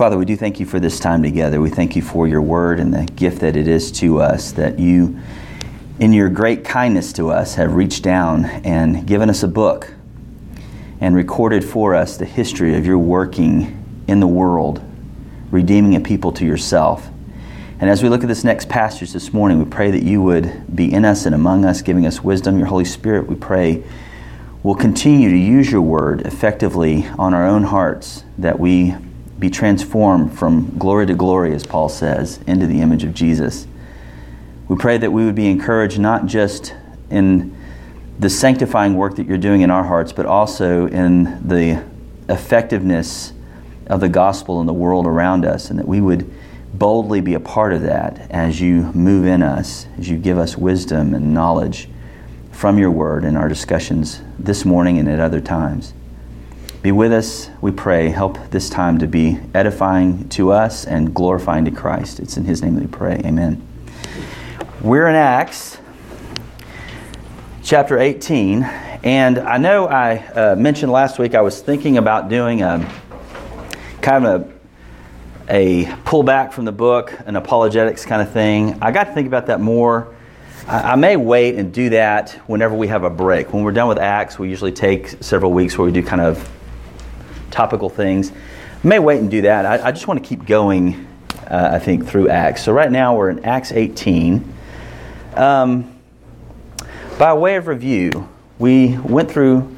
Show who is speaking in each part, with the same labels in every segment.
Speaker 1: Father, we do thank you for this time together. We thank you for your word and the gift that it is to us, that you, in your great kindness to us, have reached down and given us a book and recorded for us the history of your working in the world, redeeming a people to yourself. And as we look at this next passage this morning, we pray that you would be in us and among us, giving us wisdom. Your Holy Spirit, we pray, will continue to use your word effectively on our own hearts, that we be transformed from glory to glory, as Paul says, into the image of Jesus. We pray that we would be encouraged not just in the sanctifying work that you're doing in our hearts, but also in the effectiveness of the gospel in the world around us, and that we would boldly be a part of that as you move in us, as you give us wisdom and knowledge from your word in our discussions this morning and at other times. Be with us, we pray. Help this time to be edifying to us and glorifying to Christ. It's in His name that we pray. Amen. We're in Acts chapter 18, and I know I uh, mentioned last week I was thinking about doing a kind of a, a pullback from the book, an apologetics kind of thing. I got to think about that more. I may wait and do that whenever we have a break. When we're done with Acts, we usually take several weeks where we do kind of topical things. I may wait and do that. I, I just want to keep going, uh, I think, through Acts. So right now we're in Acts 18. Um, by way of review, we went through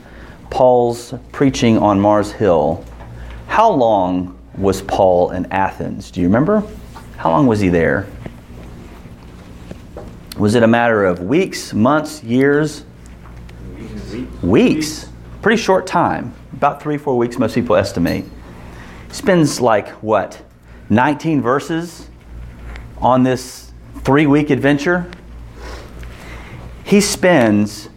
Speaker 1: Paul's preaching on Mars Hill. How long was Paul in Athens? Do you remember? How long was he there? Was it a matter of weeks, months, years? Weeks. weeks. Pretty short time about three, four weeks, most people estimate. Spends like, what, 19 verses on this three week adventure. He spends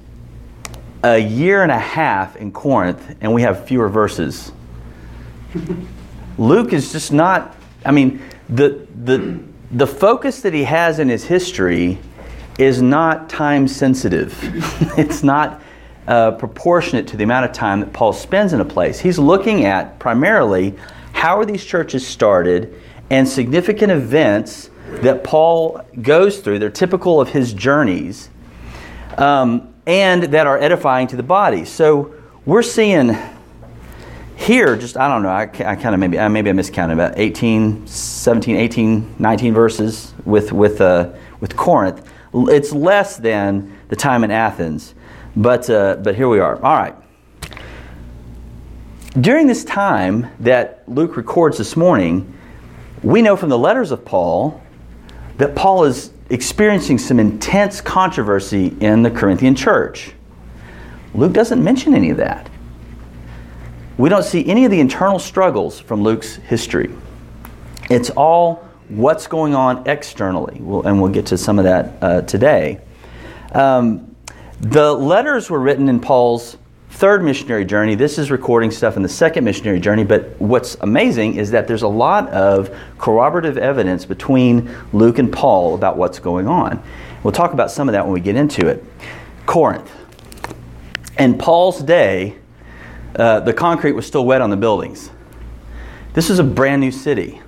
Speaker 1: a year and a half in Corinth, and we have fewer verses. Luke is just not, I mean, the, the, the focus that he has in his history is not time sensitive. it's not uh, proportionate to the amount of time that Paul spends in a place. He's looking at primarily how are these churches started and significant events that Paul goes through. They're typical of his journeys um, and that are edifying to the body. So we're seeing here just i don't know i, I kind of maybe maybe i miscounted about 18 17 18 19 verses with with uh, with corinth it's less than the time in athens but, uh, but here we are. All right. During this time that Luke records this morning, we know from the letters of Paul that Paul is experiencing some intense controversy in the Corinthian church. Luke doesn't mention any of that. We don't see any of the internal struggles from Luke's history. It's all what's going on externally, we'll, and we'll get to some of that uh, today. Um, the letters were written in Paul's third missionary journey. This is recording stuff in the second missionary journey, but what's amazing is that there's a lot of corroborative evidence between Luke and Paul about what's going on. We'll talk about some of that when we get into it. Corinth. In Paul's day, uh, the concrete was still wet on the buildings. This was a brand new city.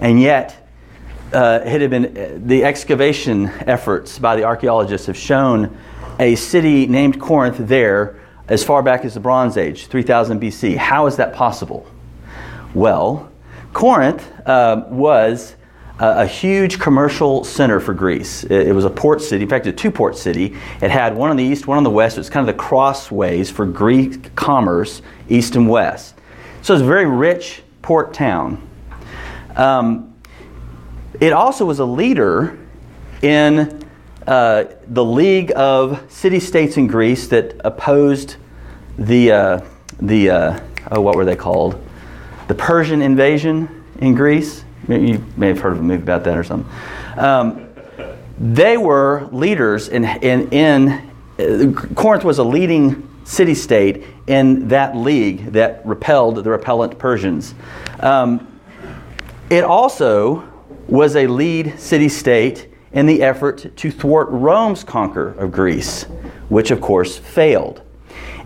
Speaker 1: And yet, uh, it had been uh, the excavation efforts by the archaeologists have shown a city named Corinth there as far back as the Bronze Age, 3000 BC. How is that possible? Well, Corinth uh, was a, a, huge commercial center for Greece. It, it, was a port city, in fact, a two port city. It had one on the east, one on the west. It was kind of the crossways for Greek commerce, east and west. So it was a very rich port town. Um, it also was a leader in uh, the League of City States in Greece that opposed the, uh, the uh, oh, what were they called? The Persian invasion in Greece. You may have heard of a movie about that or something. Um, they were leaders in, in, in uh, Corinth was a leading city state in that league that repelled the repellent Persians. Um, it also was a lead city state in the effort to thwart Rome's conquer of Greece, which of course failed.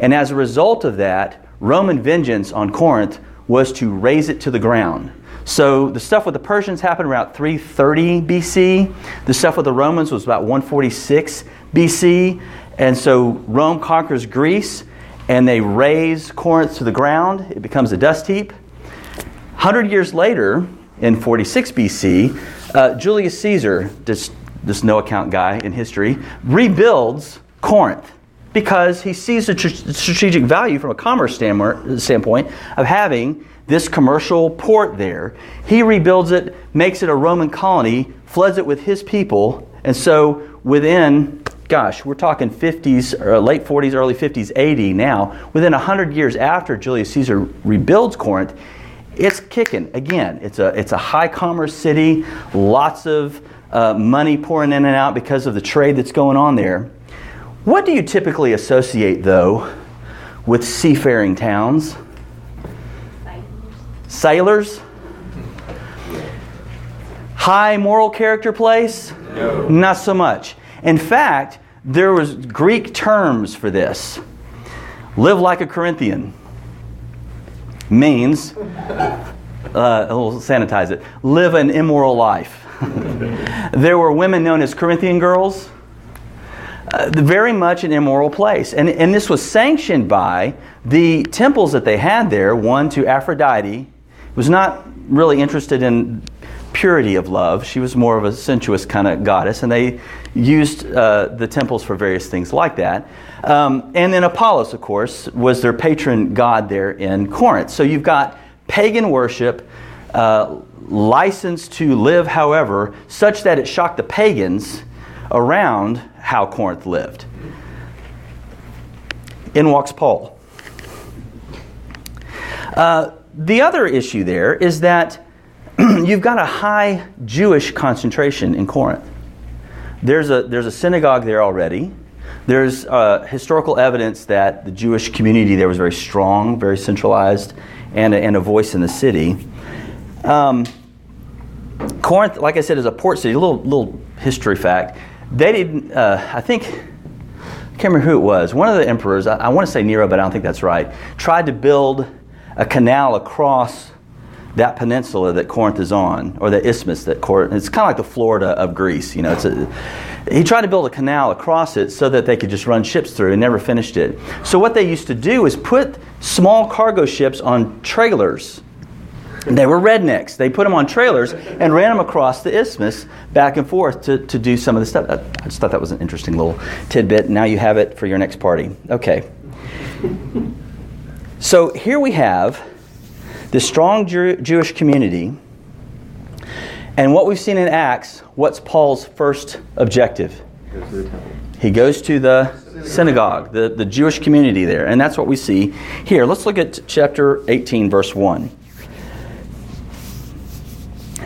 Speaker 1: And as a result of that, Roman vengeance on Corinth was to raze it to the ground. So the stuff with the Persians happened around 330 BC. The stuff with the Romans was about 146 BC. And so Rome conquers Greece and they raze Corinth to the ground. It becomes a dust heap. 100 years later, in 46 BC, uh, Julius Caesar, this, this no account guy in history, rebuilds Corinth because he sees the strategic value from a commerce standpoint of having this commercial port there. He rebuilds it, makes it a Roman colony, floods it with his people, and so within, gosh, we're talking 50s, or uh, late 40s, early 50s 80 now, within 100 years after Julius Caesar rebuilds Corinth, it's kicking again. It's a, it's a high commerce city, lots of uh, money pouring in and out because of the trade that's going on there. What do you typically associate, though, with seafaring towns? Sailors? High moral character place? No. Not so much. In fact, there was Greek terms for this. Live like a Corinthian means, uh, we'll sanitize it, live an immoral life. There were women known as Corinthian girls. Uh, very much an immoral place. And, and this was sanctioned by the temples that they had there, one to Aphrodite was not really interested in purity of love. She was more of a sensuous kind of goddess, and they used uh, the temples for various things like that. Um, and then Apollos, of course, was their patron god there in Corinth. So you've got pagan worship, uh, license to live however, such that it shocked the pagans around how Corinth lived. In walks Paul. Uh, the other issue there is that you've got a high Jewish concentration in Corinth. There's a, there's a synagogue there already. There's uh, historical evidence that the Jewish community there was very strong, very centralized, and a, and a voice in the city. Um, Corinth, like I said, is a port city. A little, little history fact. They didn't, uh, I think, I can't remember who it was. One of the emperors, I, I want to say Nero, but I don't think that's right, tried to build a canal across that peninsula that Corinth is on, or the isthmus that Corinth. It's kind of like the Florida of Greece. You know, it's a, he tried to build a canal across it so that they could just run ships through, and never finished it. So what they used to do is put small cargo ships on trailers. They were rednecks. They put them on trailers and ran them across the isthmus back and forth to, to do some of the stuff. I just thought that was an interesting little tidbit. Now you have it for your next party. Okay. So here we have this strong Jew- Jewish community. And what we've seen in Acts, what's Paul's first objective? he goes to the synagogue, the, the Jewish community there. And that's what we see here. Let's look at chapter 18, verse 1.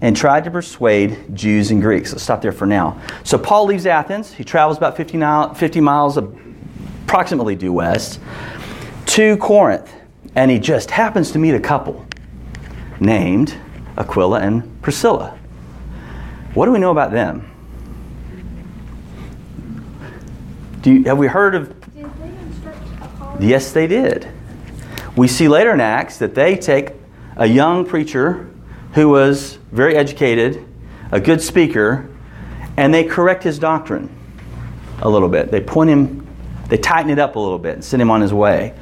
Speaker 1: and tried to persuade Jews and Greeks. Let's stop there for now. So Paul leaves Athens. He travels about 50, 50 miles, approximately due west, to Corinth. And he just happens to meet a couple named Aquila and Priscilla. What do we know about them? Do you, have we heard of? Yes, they did. We see later in Acts that they take a young preacher who was very educated, a good speaker, and they correct his doctrine a little bit. They point him, they tighten it up a little bit and send him on his way.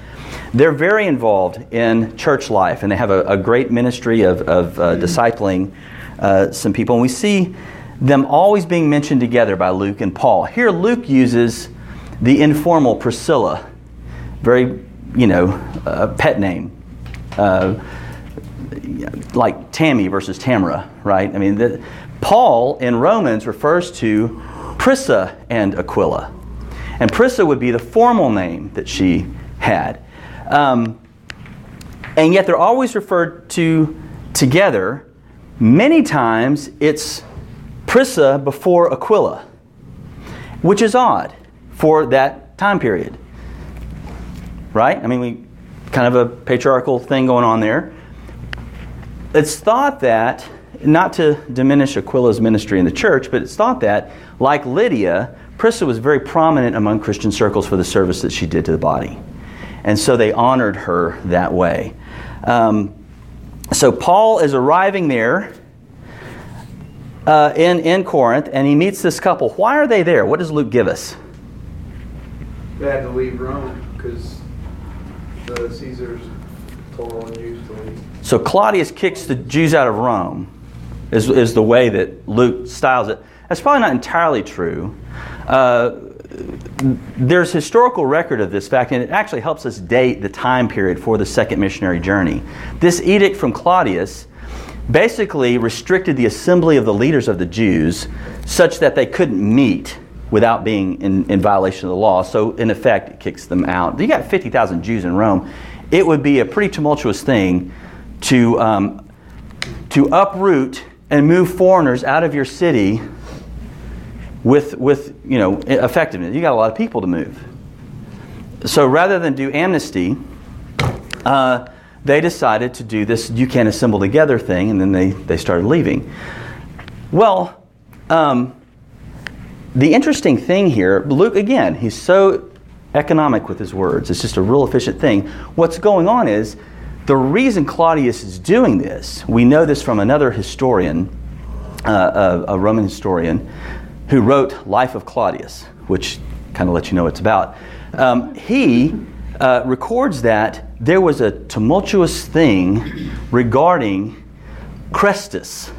Speaker 1: They're very involved in church life, and they have a, a great ministry of, of uh, discipling uh, some people. And we see them always being mentioned together by Luke and Paul. Here, Luke uses the informal Priscilla, very, you know, uh, pet name. Uh, like Tammy versus Tamara, right? I mean, the, Paul in Romans refers to Prisca and Aquila. And Prisca would be the formal name that she had. Um, and yet they're always referred to together. Many times it's Prisca before Aquila. which is odd for that time period. Right? I mean, we kind of a patriarchal thing going on there. It's thought that, not to diminish Aquila's ministry in the church, but it's thought that, like Lydia, Priscilla was very prominent among Christian circles for the service that she did to the body. And so they honored her that way. Um, so Paul is arriving there uh, in, in Corinth, and he meets this couple. Why are they there? What does Luke give us?
Speaker 2: They had to leave Rome because the Caesars told all the Jews to leave.
Speaker 1: So Claudius kicks the Jews out of Rome, is, is the way that Luke styles it. That's probably not entirely true. Uh, there's historical record of this fact, and it actually helps us date the time period for the second missionary journey. This edict from Claudius basically restricted the assembly of the leaders of the Jews such that they couldn't meet without being in, in violation of the law. So, in effect, it kicks them out. You got 50,000 Jews in Rome. It would be a pretty tumultuous thing to, um, to uproot and move foreigners out of your city with, with you know, effectiveness. You got a lot of people to move. So rather than do amnesty, uh, they decided to do this you can't assemble together thing, and then they, they started leaving. Well, um, the interesting thing here, Luke, again, he's so economic with his words. It's just a real efficient thing. What's going on is the reason Claudius is doing this, we know this from another historian, uh, a, a Roman historian, who wrote Life of Claudius, which kind of lets you know what it's about. Um, he uh, records that there was a tumultuous thing regarding Chrestus.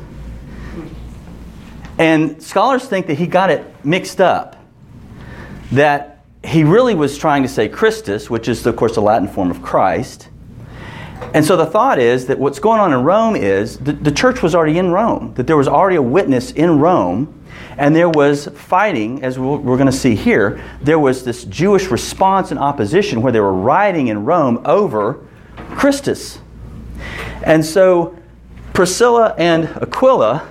Speaker 1: And scholars think that he got it mixed up. That he really was trying to say Christus, which is, of course, the Latin form of Christ. And so the thought is that what's going on in Rome is the, the church was already in Rome, that there was already a witness in Rome and there was fighting, as we're going to see here. There was this Jewish response and opposition where they were rioting in Rome over Christus. And so Priscilla and Aquila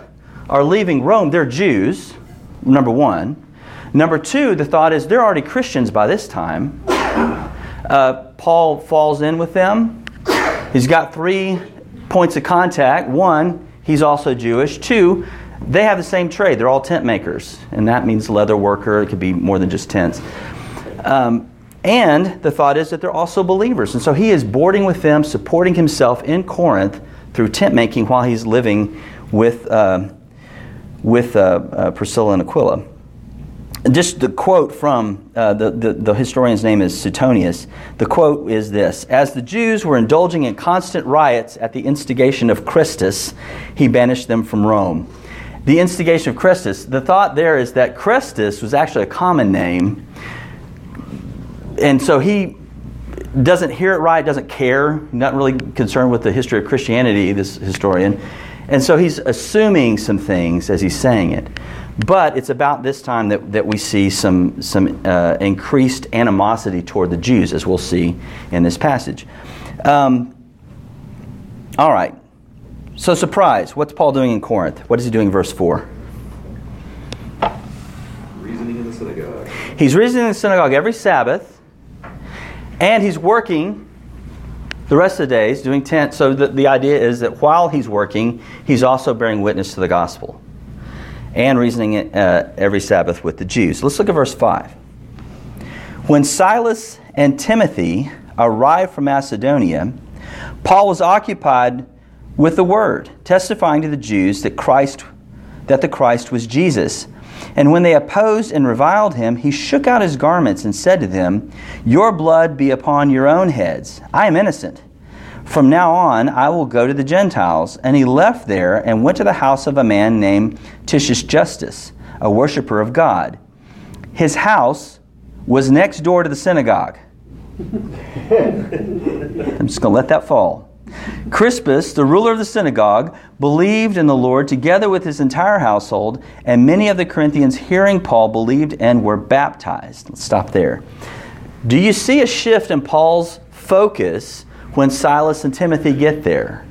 Speaker 1: are leaving Rome. They're Jews, number one. Number two, the thought is they're already Christians by this time. Uh, Paul falls in with them. He's got three points of contact. One, he's also Jewish. Two, they have the same trade. They're all tent makers, and that means leather worker. It could be more than just tents. Um, and the thought is that they're also believers. And so he is boarding with them, supporting himself in Corinth through tent making while he's living with, uh, with uh, uh, Priscilla and Aquila. Just the quote from uh, the, the, the historian's name is Suetonius. The quote is this As the Jews were indulging in constant riots at the instigation of Christus, he banished them from Rome the instigation of Christus. The thought there is that Christus was actually a common name. And so he doesn't hear it right, doesn't care, not really concerned with the history of Christianity, this historian. And so he's assuming some things as he's saying it. But it's about this time that, that we see some, some uh, increased animosity toward the Jews, as we'll see in this passage. Um, all right. So, surprise. What's Paul doing in Corinth? What is he doing in verse 4?
Speaker 3: Reasoning in the synagogue.
Speaker 1: He's reasoning in the synagogue every Sabbath, and he's working the rest of the days doing tent. So, the, the idea is that while he's working, he's also bearing witness to the gospel and reasoning uh, every Sabbath with the Jews. Let's look at verse 5. When Silas and Timothy arrived from Macedonia, Paul was occupied with the word, testifying to the Jews that Christ that the Christ was Jesus. And when they opposed and reviled him, he shook out his garments and said to them, Your blood be upon your own heads. I am innocent. From now on, I will go to the Gentiles. And he left there and went to the house of a man named Titius Justus, a worshiper of God. His house was next door to the synagogue. I'm just going to let that fall. Crispus, the ruler of the synagogue, believed in the Lord together with his entire household, and many of the Corinthians, hearing Paul, believed and were baptized. Let's stop there. Do you see a shift in Paul's focus when Silas and Timothy get there?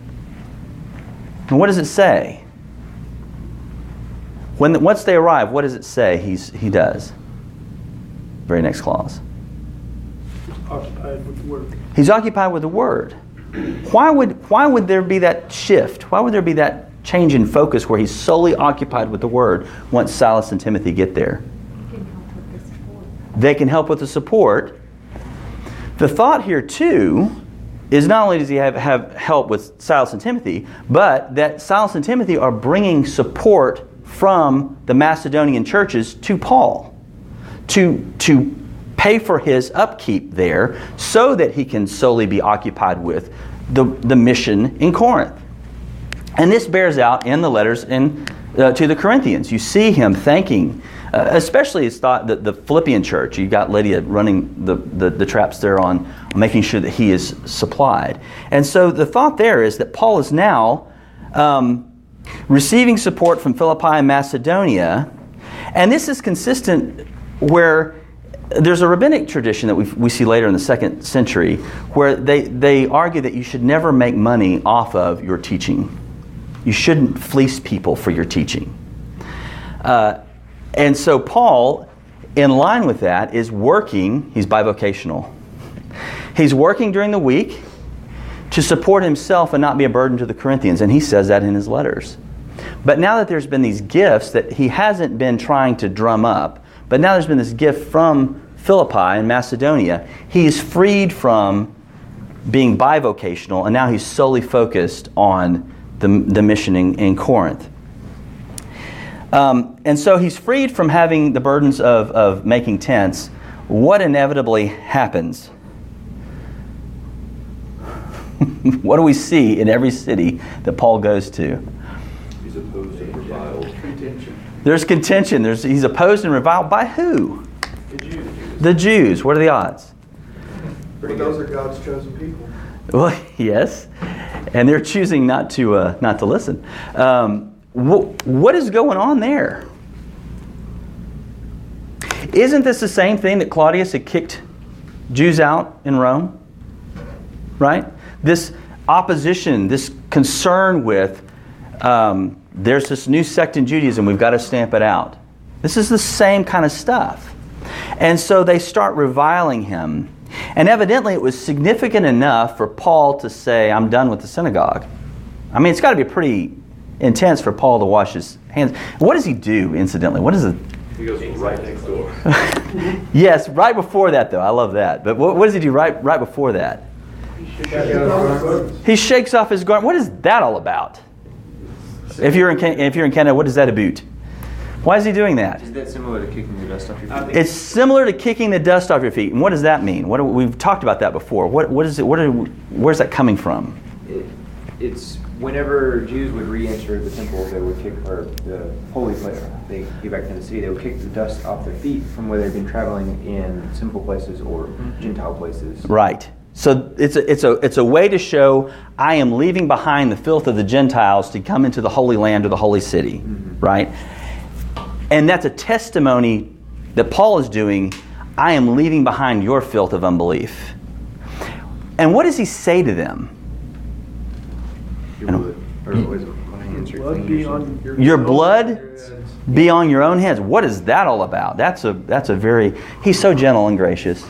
Speaker 1: And what does it say? When, once they arrive, what does it say he's, he does? very next clause.
Speaker 4: occupied with the word.
Speaker 1: He's occupied with the word. Why would, why would there be that shift? Why would there be that change in focus where he's solely occupied with the word once Silas and Timothy get there? They can help with the support. The thought here, too, is not only does he have, have help with Silas and Timothy, but that Silas and Timothy are bringing support from the Macedonian churches to Paul to, to pay for his upkeep there so that he can solely be occupied with the, the mission in Corinth. And this bears out in the letters in, uh, to the Corinthians. You see him thanking, uh, especially it's thought that the Philippian church, you got Lydia running the, the, the traps there on making sure that he is supplied. And so the thought there is that Paul is now um, receiving support from Philippi and Macedonia. And this is consistent where there's a rabbinic tradition that we, we see later in the second century where they, they argue that you should never make money off of your teaching. You shouldn't fleece people for your teaching. Uh, and so Paul, in line with that, is working, he's bivocational. He's working during the week to support himself and not be a burden to the Corinthians, and he says that in his letters. But now that there's been these gifts that he hasn't been trying to drum up, but now there's been this gift from Philippi in Macedonia, he's freed from being bivocational, and now he's solely focused on the, the mission in, in Corinth. Um, and so he's freed from having the burdens of, of making tents. What inevitably happens? what do we see in every city that Paul goes to?
Speaker 3: He's opposed and reviled.
Speaker 2: Contention.
Speaker 1: There's contention. There's, he's opposed and reviled by who?
Speaker 2: The Jews.
Speaker 1: The Jews. What are the odds?
Speaker 2: But those are God's chosen people.
Speaker 1: Well, yes, and they're choosing not to uh, not to listen. Um, wh- what is going on there? Isn't this the same thing that Claudius had kicked Jews out in Rome? Right? This opposition, this concern with um, there's this new sect in Judaism, we've got to stamp it out. This is the same kind of stuff. And so they start reviling him. And evidently, it was significant enough for Paul to say, I'm done with the synagogue. I mean, it's got to be pretty intense for Paul to wash his hands. What does he do, incidentally? What is it?
Speaker 3: He goes right next door.
Speaker 1: Yes, right before that, though. I love that. But what, what does he do right, right before that? He shakes off his garment. What is that all about? If you're in, if you're in Canada, what is that about? Why is he doing that?
Speaker 5: Is that similar to kicking the dust off your feet?
Speaker 1: It's similar to kicking the dust off your feet. And what does that mean? What do, we've talked about that before. What, what is it? What are, where's that coming from?
Speaker 5: It, it's whenever Jews would re-enter the temple, they would kick, or the holy place, they get back to the city, they would kick the dust off their feet from where they've been traveling in simple places or mm-hmm. Gentile places.
Speaker 1: Right. So it's a, it's, a, it's a way to show I am leaving behind the filth of the Gentiles to come into the Holy Land or the Holy City. Mm-hmm. Right? And that's a testimony that Paul is doing. I am leaving behind your filth of unbelief. And what does he say to them?
Speaker 5: Your blood, or was it my hands are
Speaker 4: Blood
Speaker 5: clean
Speaker 4: be on
Speaker 1: Your blood be on your own heads. What is that all about? That's a that's a very he's so gentle and gracious.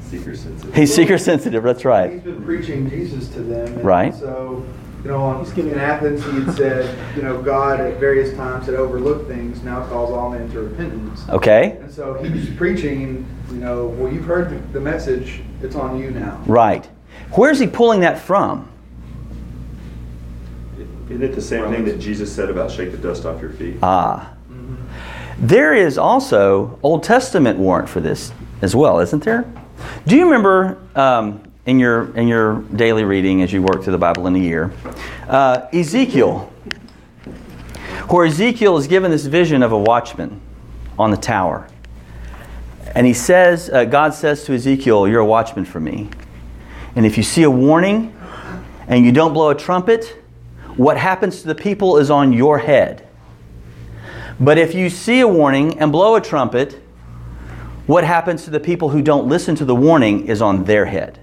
Speaker 3: Seeker sensitive.
Speaker 1: He's seeker sensitive. That's right.
Speaker 2: He's been preaching Jesus to them. And
Speaker 1: Right.
Speaker 2: So, you know, on, in Athens, he had said, you know, God at various times had overlooked things, now calls all men to repentance.
Speaker 1: Okay.
Speaker 2: And so he's preaching, you know, well, you've heard the, the message, it's on you now.
Speaker 1: Right. Where's he pulling that from?
Speaker 3: Isn't it the same thing that Jesus said about shake the dust off your feet?
Speaker 1: Ah. There is also Old Testament warrant for this as well, isn't there? Do you remember um, in your in your daily reading as you work through the Bible in a year, uh, Ezekiel, where Ezekiel is given this vision of a watchman on the tower, and he says, uh, God says to Ezekiel, "You're a watchman for me, and if you see a warning, and you don't blow a trumpet, what happens to the people is on your head." But if you see a warning and blow a trumpet, what happens to the people who don't listen to the warning is on their head.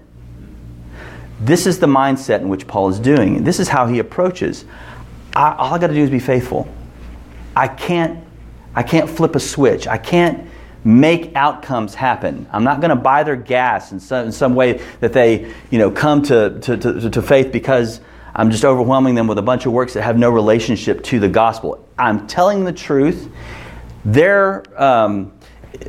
Speaker 1: This is the mindset in which Paul is doing. This is how he approaches. I, all I got to do is be faithful. I can't, I can't flip a switch. I can't make outcomes happen. I'm not going to buy their gas in some, in some way that they, you know, come to, to, to, to faith because I'm just overwhelming them with a bunch of works that have no relationship to the gospel. I'm telling the truth. Their, um,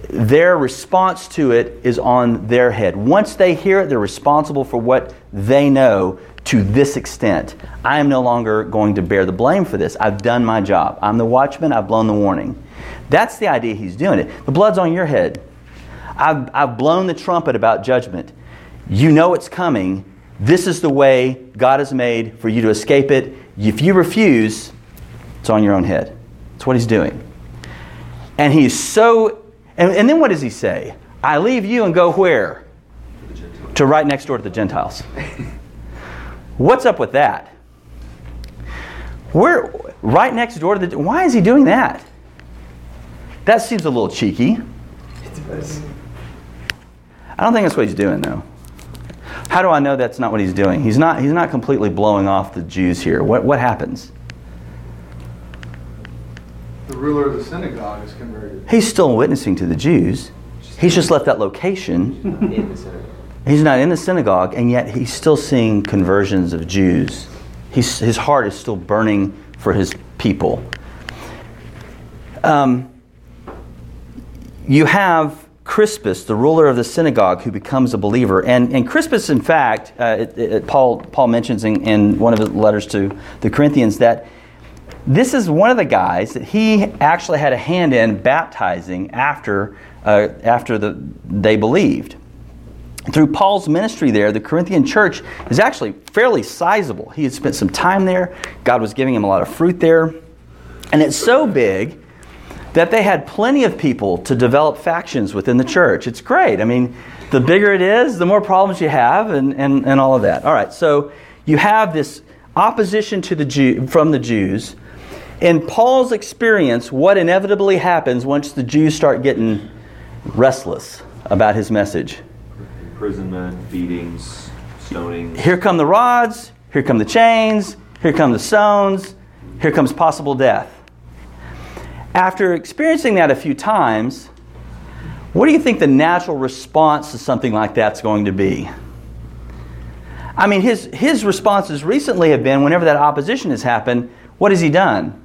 Speaker 1: their response to it is on their head. Once they hear it, they're responsible for what they know to this extent. I am no longer going to bear the blame for this. I've done my job. I'm the watchman, I've blown the warning. That's the idea he's doing it. The blood's on your head. I've, I've blown the trumpet about judgment. You know it's coming. This is the way God has made for you to escape it. If you refuse, it's on your own head. That's what he's doing. And he's so, and, and then what does he say? I leave you and go where? To right next door to the Gentiles. What's up with that? We're right next door to the. Why is he doing that? That seems a little cheeky. I don't think that's what he's doing, though. How do I know that's not what he's doing? He's not, he's not completely blowing off the Jews here. What, what happens?
Speaker 2: The ruler of the synagogue is converted.
Speaker 1: He's still witnessing to the Jews. He's just left that location.
Speaker 5: in the synagogue.
Speaker 1: He's not in the synagogue, and yet he's still seeing conversions of Jews. He's, his heart is still burning for his people. Um, you have Crispus, the ruler of the synagogue, who becomes a believer. And, and Crispus, in fact, uh, it, it, Paul, Paul mentions in, in one of his letters to the Corinthians that this is one of the guys that he actually had a hand in baptizing after, uh, after the, they believed. Through Paul's ministry there, the Corinthian church is actually fairly sizable. He had spent some time there, God was giving him a lot of fruit there. And it's so big that they had plenty of people to develop factions within the church. It's great. I mean, the bigger it is, the more problems you have, and, and, and all of that. All right, so you have this opposition to the Jew, from the Jews. In Paul's experience, what inevitably happens once the Jews start getting restless about his message?
Speaker 3: Imprisonment, beatings, stoning.
Speaker 1: Here come the rods, here come the chains, here come the stones, here comes possible death. After experiencing that a few times, what do you think the natural response to something like that's going to be? I mean, his, his responses recently have been whenever that opposition has happened, what has he done?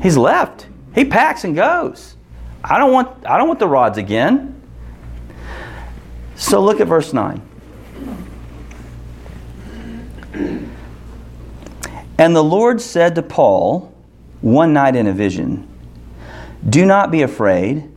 Speaker 1: He's left. He packs and goes. I don't want, I don't want the rods again. So look at verse 9. And the Lord said to Paul one night in a vision, Do not be afraid,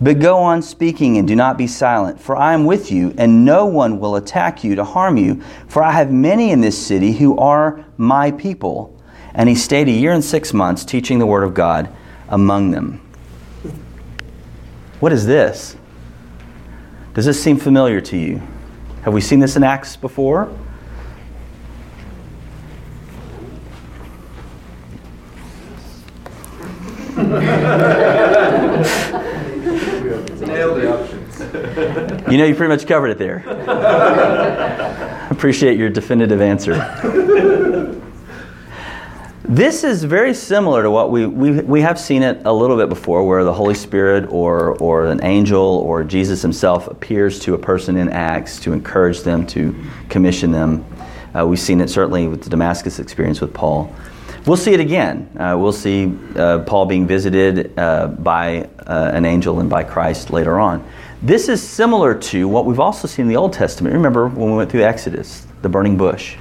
Speaker 1: but go on speaking and do not be silent, for I am with you, and no one will attack you to harm you, for I have many in this city who are my people. And he stayed a year and six months teaching the word of God among them. What is this? Does this seem familiar to you? Have we seen this in Acts before? You know, you pretty much covered it there. Appreciate your definitive answer. This is very similar to what we, we, we have seen it a little bit before, where the Holy Spirit or, or an angel or Jesus himself appears to a person in Acts to encourage them, to commission them. Uh, we've seen it certainly with the Damascus experience with Paul. We'll see it again. Uh, we'll see uh, Paul being visited uh, by uh, an angel and by Christ later on. This is similar to what we've also seen in the Old Testament. Remember when we went through Exodus, the burning bush.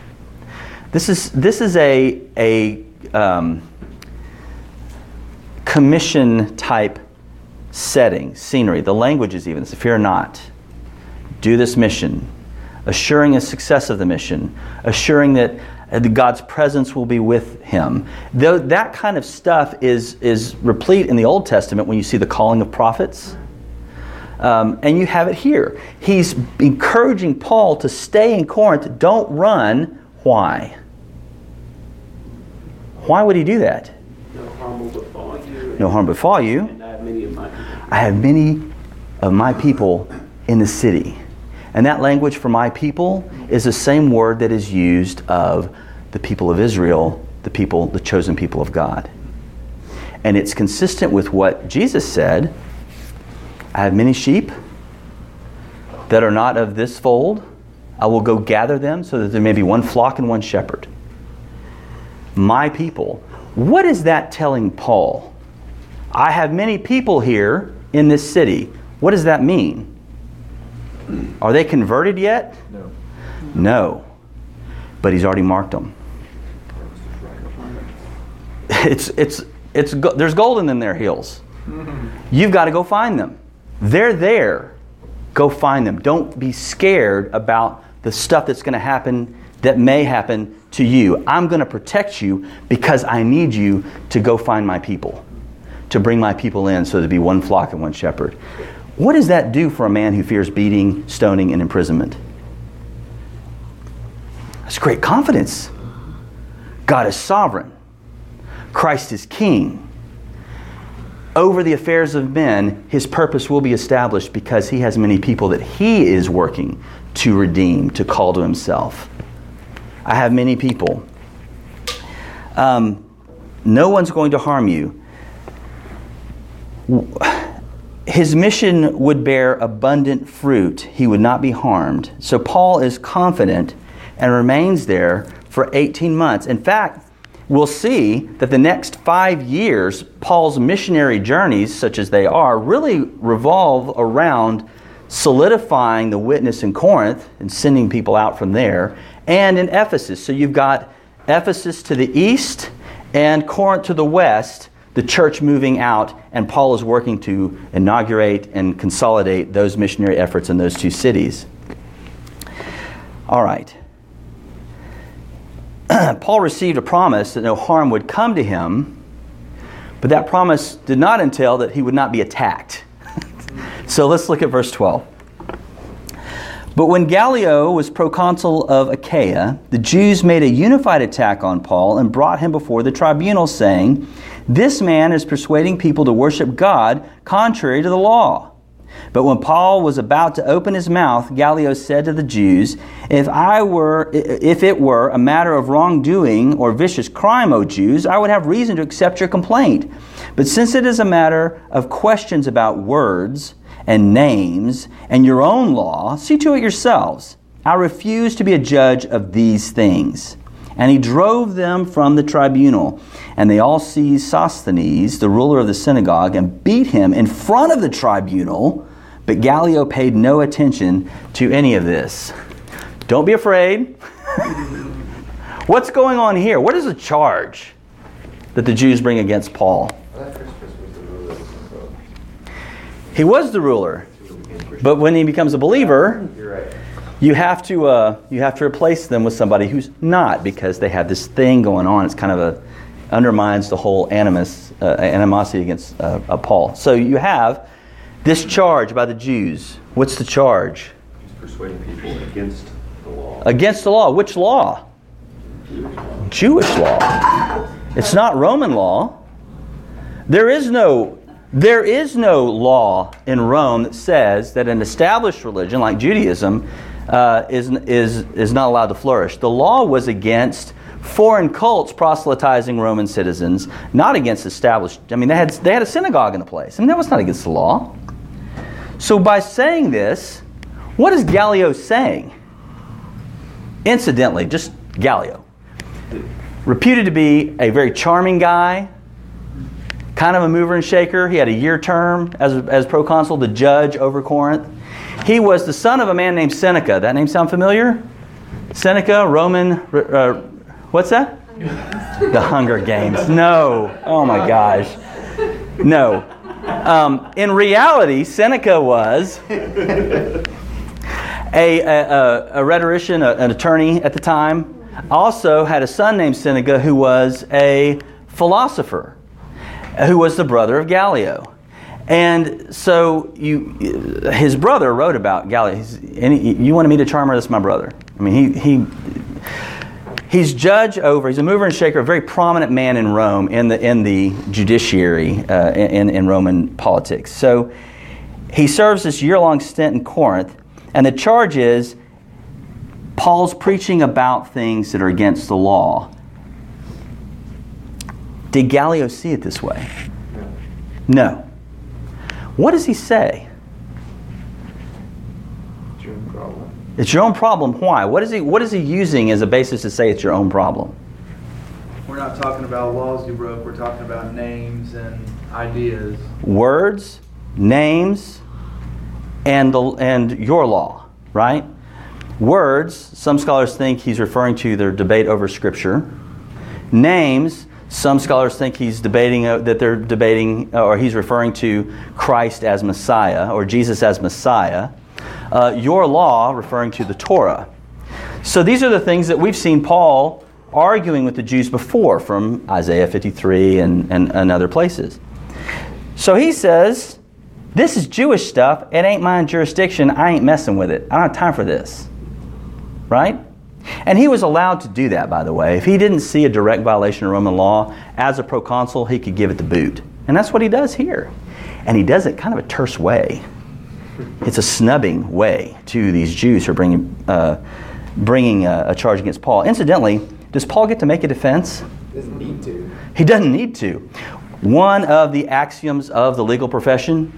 Speaker 1: This is, this is a, a um, commission type setting, scenery. The language is even fear not. Do this mission, assuring the success of the mission, assuring that uh, God's presence will be with him. Though that kind of stuff is, is replete in the Old Testament when you see the calling of prophets. Um, and you have it here. He's encouraging Paul to stay in Corinth. Don't run. Why? Why would he do that?
Speaker 4: No harm will befall you.
Speaker 1: No harm will befall you.
Speaker 4: I have many of my people.
Speaker 1: I have many of my people in the city. And that language for my people is the same word that is used of the people of Israel, the people, the chosen people of God. And it's consistent with what Jesus said I have many sheep that are not of this fold. I will go gather them so that there may be one flock and one shepherd. My people. What is that telling Paul? I have many people here in this city. What does that mean? Are they converted yet?
Speaker 5: No.
Speaker 1: No. But he's already marked them. It's, it's, it's, there's golden in their heels. Mm-hmm. You've got to go find them. They're there. Go find them. Don't be scared about the stuff that's going to happen that may happen to you. I'm going to protect you because I need you to go find my people, to bring my people in so there be one flock and one shepherd. What does that do for a man who fears beating, stoning, and imprisonment? That's great confidence. God is sovereign. Christ is king. Over the affairs of men, his purpose will be established because he has many people that he is working to redeem, to call to himself. I have many people. Um, no one's going to harm you. His mission would bear abundant fruit. He would not be harmed. So Paul is confident and remains there for 18 months. In fact, we'll see that the next five years, Paul's missionary journeys, such as they are, really revolve around solidifying the witness in Corinth and sending people out from there, and in Ephesus. So you've got Ephesus to the east and Corinth to the west, the church moving out, and Paul is working to inaugurate and consolidate those missionary efforts in those two cities. All right. Paul received a promise that no harm would come to him, but that promise did not entail that he would not be attacked. so let's look at verse 12. But when Gallio was proconsul of Achaia, the Jews made a unified attack on Paul and brought him before the tribunal, saying, This man is persuading people to worship God contrary to the law. But when Paul was about to open his mouth, Gallio said to the Jews, If I were if it were a matter of wrongdoing or vicious crime, O Jews, I would have reason to accept your complaint. But since it is a matter of questions about words and names and your own law, see to it yourselves. I refuse to be a judge of these things. And he drove them from the tribunal. And they all seized Sosthenes, the ruler of the synagogue, and beat him in front of the tribunal. But Gallio paid no attention to any of this. Don't be afraid. What's going on here? What is the charge that the Jews bring against Paul? He was the ruler. But when he becomes a believer, you have to uh, you have to replace them with somebody who's not because they have this thing going on. It's kind of a undermines the whole animus uh, animosity against uh, uh, Paul. So you have this charge by the Jews. What's the charge?
Speaker 3: He's persuading people against the law.
Speaker 1: Against the law. Which law? Jewish law. It's not Roman law. There is no there is no law in Rome that says that an established religion like Judaism uh, is, is, is not allowed to flourish. The law was against foreign cults proselytizing Roman citizens, not against established. I mean, they had, they had a synagogue in the place. I mean, that was not against the law. So by saying this, what is Gallio saying? Incidentally, just Gallio. Reputed to be a very charming guy, kind of a mover and shaker. He had a year term as, as proconsul, the judge over Corinth. He was the son of a man named Seneca. That name sound familiar? Seneca, Roman, uh, what's that? the Hunger Games. No. Oh my gosh. No. Um, in reality, Seneca was a, a, a rhetorician, a, an attorney at the time. Also had a son named Seneca who was a philosopher, who was the brother of Gallio. And so you, his brother wrote about Gallio. You wanted me to charm her? That's my brother. I mean, he, he he's judge over. He's a mover and shaker, a very prominent man in Rome in the in the judiciary uh, in in Roman politics. So he serves this year long stint in Corinth, and the charge is Paul's preaching about things that are against the law. Did Gallio see it this way? No. What does he say?
Speaker 5: It's your own problem.
Speaker 1: It's your own problem. Why? What is he what is he using as a basis to say it's your own problem?
Speaker 2: We're not talking about laws you broke, we're talking about names and ideas.
Speaker 1: Words, names, and the, and your law, right? Words, some scholars think he's referring to their debate over scripture. Names, some scholars think he's debating uh, that they're debating uh, or he's referring to Christ as Messiah or Jesus as Messiah. Uh, your law referring to the Torah. So these are the things that we've seen Paul arguing with the Jews before from Isaiah 53 and, and, and other places. So he says, This is Jewish stuff. It ain't my jurisdiction. I ain't messing with it. I don't have time for this. Right? And he was allowed to do that, by the way. If he didn't see a direct violation of Roman law, as a proconsul, he could give it the boot. And that's what he does here. And he does it kind of a terse way. It's a snubbing way to these Jews who are bringing, uh, bringing a, a charge against Paul. Incidentally, does Paul get to make a defense?
Speaker 5: He doesn't need to.
Speaker 1: He doesn't need to. One of the axioms of the legal profession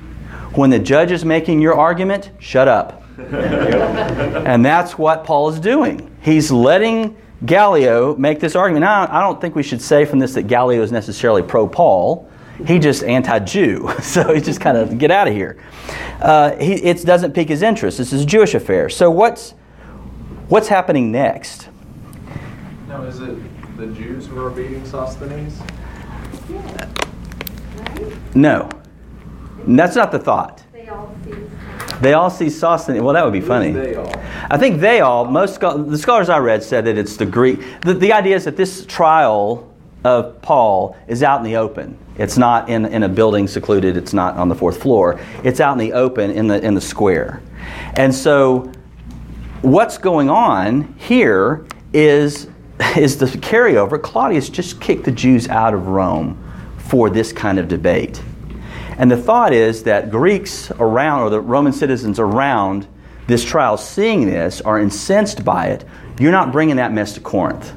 Speaker 1: when the judge is making your argument, shut up. And that's what Paul is doing. He's letting Gallio make this argument. Now, I don't think we should say from this that Gallio is necessarily pro Paul. He just anti Jew. So he just kind of get out of here. Uh, he, it doesn't pique his interest. This is a Jewish affair. So what's, what's happening next?
Speaker 6: Now, is it the Jews who are beating Sosthenes?
Speaker 1: No. That's not the thought.
Speaker 7: They all see.
Speaker 1: They all see Sosthenes. Well, that would be funny.
Speaker 6: They all?
Speaker 1: I think they all, most the scholars I read said that it's the Greek. The, the idea is that this trial of Paul is out in the open. It's not in, in a building secluded, it's not on the fourth floor. It's out in the open in the, in the square. And so, what's going on here is, is the carryover. Claudius just kicked the Jews out of Rome for this kind of debate. And the thought is that Greeks around, or the Roman citizens around this trial, seeing this, are incensed by it. You're not bringing that mess to Corinth,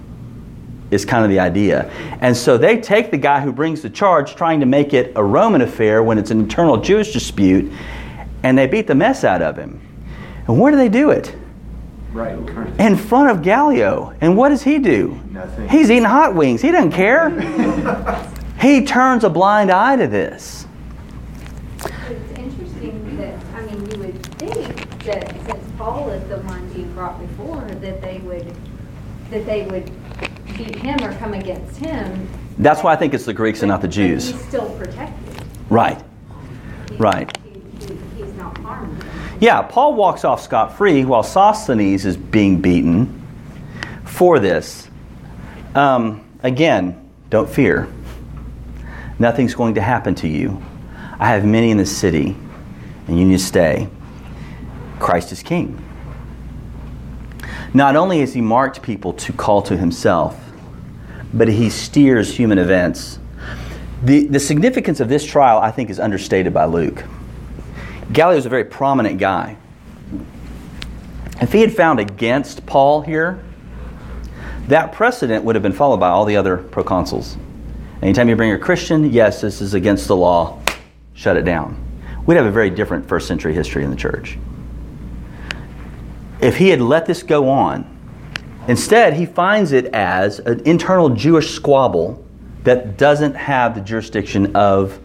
Speaker 1: is kind of the idea. And so they take the guy who brings the charge, trying to make it a Roman affair when it's an internal Jewish dispute, and they beat the mess out of him. And where do they do it?
Speaker 5: Right.
Speaker 1: In front of Gallio. And what does he do?
Speaker 5: Nothing.
Speaker 1: He's eating hot wings. He doesn't care. he turns a blind eye to this.
Speaker 7: It's interesting that, I mean, you would think that since Paul is the one being brought before, that they would, that they would beat him or come against him.
Speaker 1: That's why I think it's the Greeks and not the
Speaker 7: But
Speaker 1: Jews.
Speaker 7: He's still protected.
Speaker 1: Right.
Speaker 7: He-
Speaker 1: Right.
Speaker 7: he- he- He's not harmed.
Speaker 1: Yeah, Paul walks off scot free while Sosthenes is being beaten for this. Um, again, don't fear. Nothing's going to happen to you. I have many in the city, and you need to stay. Christ is king. Not only has he marked people to call to himself, but he steers human events. The, the significance of this trial, I think, is understated by Luke. Gallio was a very prominent guy. If he had found against Paul here, that precedent would have been followed by all the other proconsuls. Anytime you bring a Christian, yes, this is against the law, shut it down. We'd have a very different first century history in the church. If he had let this go on, instead, he finds it as an internal Jewish squabble that doesn't have the jurisdiction of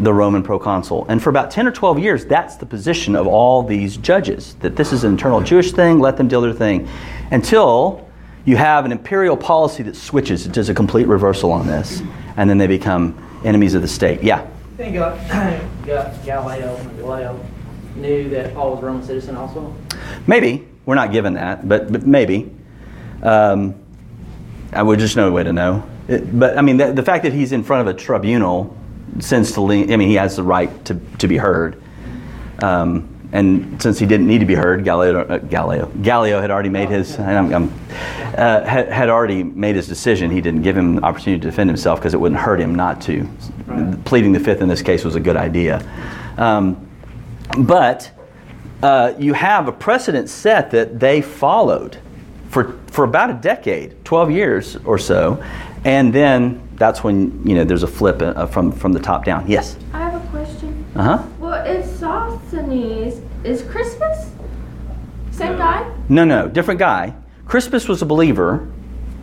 Speaker 1: the Roman proconsul. And for about 10 or 12 years, that's the position of all these judges that this is an internal Jewish thing, let them do their thing. Until you have an imperial policy that switches, it does a complete reversal on this, and then they become enemies of the state. Yeah.
Speaker 8: Think uh, Galileo, Galileo knew that Paul was a Roman citizen also.
Speaker 1: Maybe. We're not given that, but, but maybe. Um, I would just know no way to know. It, but I mean, the, the fact that he's in front of a tribunal sends to lean, I mean, he has the right to, to be heard. Um, and since he didn't need to be heard, Galileo, uh, Galileo, Galileo had already made his, I'm, I'm, uh, had, had already made his decision. He didn't give him the opportunity to defend himself because it wouldn't hurt him not to. Pleading the fifth in this case was a good idea. Um, but uh, you have a precedent set that they followed for, for about a decade, 12 years or so, and then that's when you know there's a flip uh, from from the top down. Yes.
Speaker 9: I have a question.
Speaker 1: Uh huh.
Speaker 9: Well, if Sosthenes is Crispus, same guy.
Speaker 1: No, no, different guy. Crispus was a believer.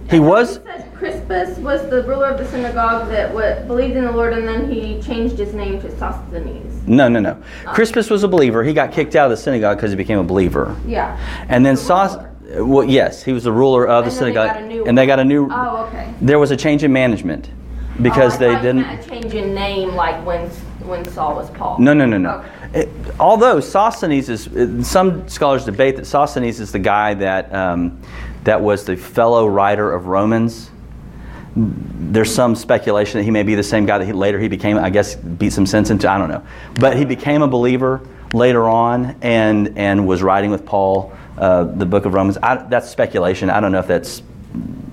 Speaker 1: He
Speaker 9: You
Speaker 1: was.
Speaker 9: said Crispus was the ruler of the synagogue that wa- believed in the Lord, and then he changed his name to Sosthenes.
Speaker 1: No, no, no. Crispus was a believer. He got kicked out of the synagogue because he became a believer.
Speaker 9: Yeah.
Speaker 1: And then
Speaker 9: The
Speaker 1: Sos. Well, yes, he was the ruler of the
Speaker 9: And then they
Speaker 1: synagogue,
Speaker 9: got a new
Speaker 1: and they got a new.
Speaker 9: Oh, okay.
Speaker 1: There was a change in management because
Speaker 9: oh,
Speaker 1: they didn't.
Speaker 9: change in name, like when when Saul was Paul.
Speaker 1: No, no, no, no.
Speaker 9: Okay.
Speaker 1: It- although Sosthenes is, some scholars debate that Sosthenes is the guy that um, that was the fellow writer of Romans. There's some speculation that he may be the same guy that he, later he became. I guess beat some sense into. I don't know, but he became a believer later on and and was writing with Paul uh, the book of Romans. I, that's speculation. I don't know if that's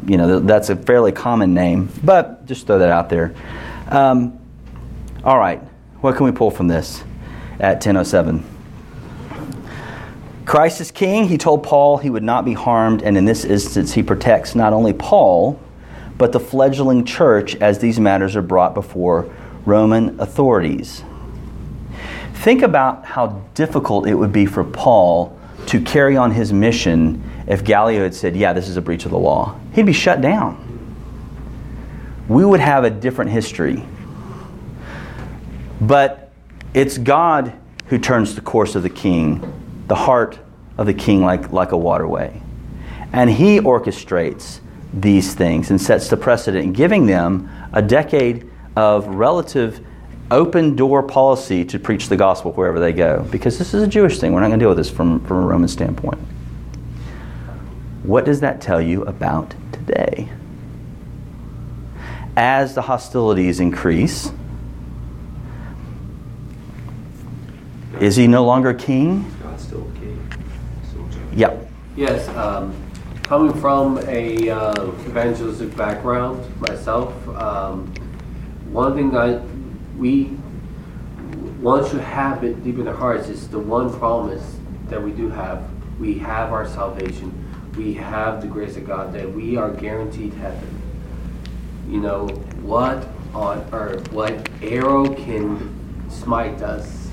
Speaker 1: you know that's a fairly common name, but just throw that out there. Um, all right, what can we pull from this at 10:07? Christ is king. He told Paul he would not be harmed, and in this instance, he protects not only Paul, but the fledgling church as these matters are brought before Roman authorities. Think about how difficult it would be for Paul to carry on his mission if Gallio had said, Yeah, this is a breach of the law. He'd be shut down. We would have a different history. But it's God who turns the course of the king, the heart of the king, like, like a waterway. And he orchestrates these things and sets the precedent, giving them a decade of relative open door policy to preach the gospel wherever they go. Because this is a Jewish thing. We're not going to deal with this from, from a Roman standpoint. What does that tell you about today? As the hostilities increase, is he no longer king?
Speaker 3: God's still king.
Speaker 1: Yep.
Speaker 4: Yes, um, coming from a uh, evangelistic background myself, um, one thing I we one should have it deep in their hearts is the one promise that we do have. We have our salvation. We have the grace of God that we are guaranteed heaven. You know what on earth? What arrow can smite us?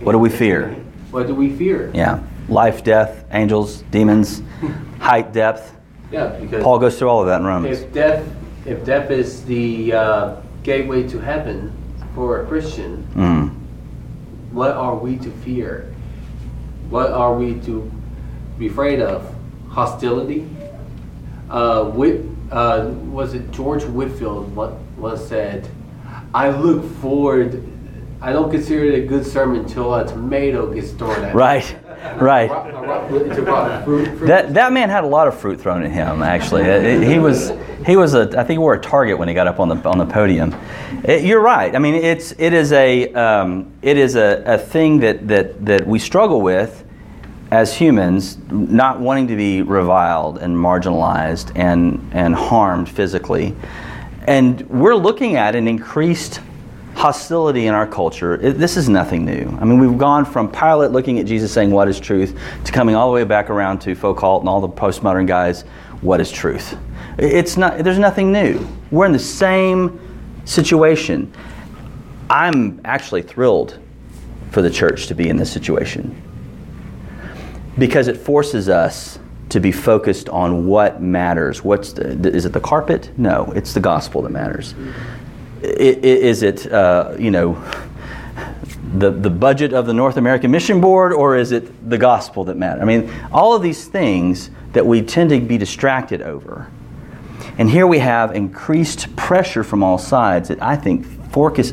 Speaker 1: What do we fear?
Speaker 4: What do we fear?
Speaker 1: Yeah. Life, death, angels, demons, height, depth.
Speaker 4: Yeah, because
Speaker 1: Paul goes through all of that in Romans.
Speaker 4: If death, if death is the uh, gateway to heaven for a Christian,
Speaker 1: Mm.
Speaker 4: what are we to fear? What are we to be afraid of? Hostility? Uh, Whit, uh, was it George Whitefield what once said, I look forward, I don't consider it a good sermon until a tomato gets thrown at me."
Speaker 1: Right. Right.
Speaker 4: Rot- a rot- It's a rotten fruit. fruit.
Speaker 1: That, that man had a lot of fruit thrown at him. Actually, he was he was a I think he wore a target when he got up on the on the podium. It- you're right. I mean, it's it is a um, it is a, a thing that, that that we struggle with as humans, not wanting to be reviled and marginalized and and harmed physically, and we're looking at an increased hostility in our culture. It, this is nothing new. I mean, we've gone from Pilate looking at Jesus saying, What is truth? to coming all the way back around to Foucault and all the postmodern guys, What is truth? It's not, there's nothing new. We're in the same situation. I'm actually thrilled for the church to be in this situation because it forces us to be focused on what matters. What's the, is it the carpet? No, it's the gospel that matters. Is it, uh, you know, the, the budget of the North American Mission Board, or is it the gospel that matters? I mean, all of these things that we tend to be distracted over. And here we have increased pressure from all sides that I think focus,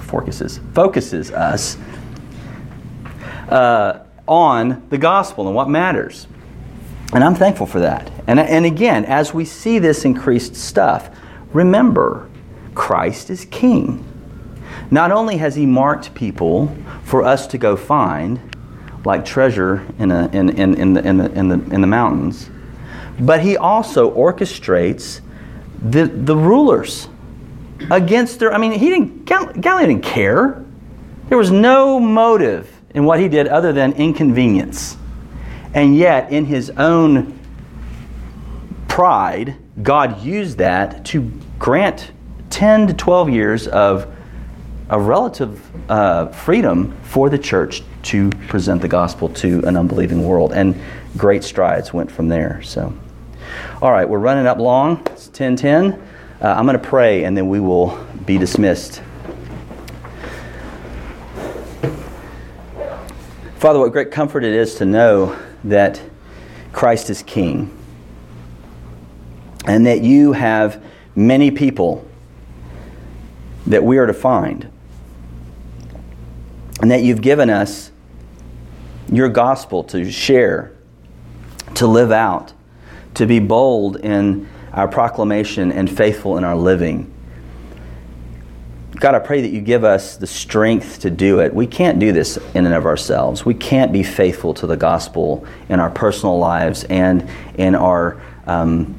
Speaker 1: focuses, focuses us uh, on the gospel and what matters. And I'm thankful for that. And, and again, as we see this increased stuff, remember Christ is king. Not only has he marked people for us to go find, like treasure in, a, in, in, in, the, in, the, in, the, in the mountains, but he also orchestrates the, the rulers against their. I mean, he didn't, Gal- didn't care. There was no motive in what he did other than inconvenience. And yet, in his own pride, God used that to grant 10 to 12 years of a relative uh, freedom for the church to present the gospel to an unbelieving world. And great strides went from there. So, all right, we're running up long. It's 1010. Uh, I'm going to pray and then we will be dismissed. Father, what great comfort it is to know that Christ is King and that you have many people that we are to find, and that you've given us your gospel to share, to live out, to be bold in our proclamation and faithful in our living. God, I pray that you give us the strength to do it. We can't do this in and of ourselves. We can't be faithful to the gospel in our personal lives and in our um,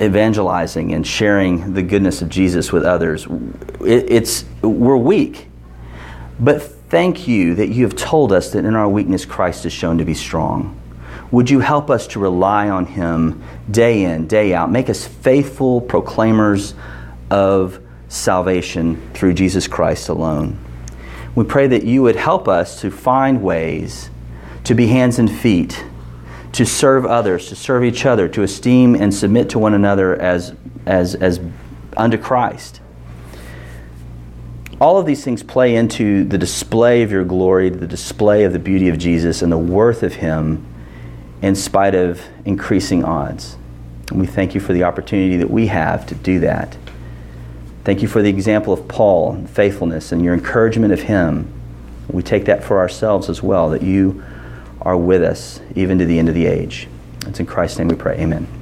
Speaker 1: evangelizing and sharing the goodness of Jesus with others. It, it's we're weak, but thank you that you have told us that in our weakness Christ is shown to be strong. Would you help us to rely on Him day in, day out? Make us faithful proclaimers of salvation through Jesus Christ alone. We pray that you would help us to find ways to be hands and feet to serve others, to serve each other, to esteem and submit to one another as, as, as unto Christ. All of these things play into the display of your glory, the display of the beauty of Jesus, and the worth of Him in spite of increasing odds. And we thank you for the opportunity that we have to do that. Thank you for the example of Paul and faithfulness and your encouragement of him. We take that for ourselves as well, that you are with us even to the end of the age. It's in Christ's name we pray. Amen.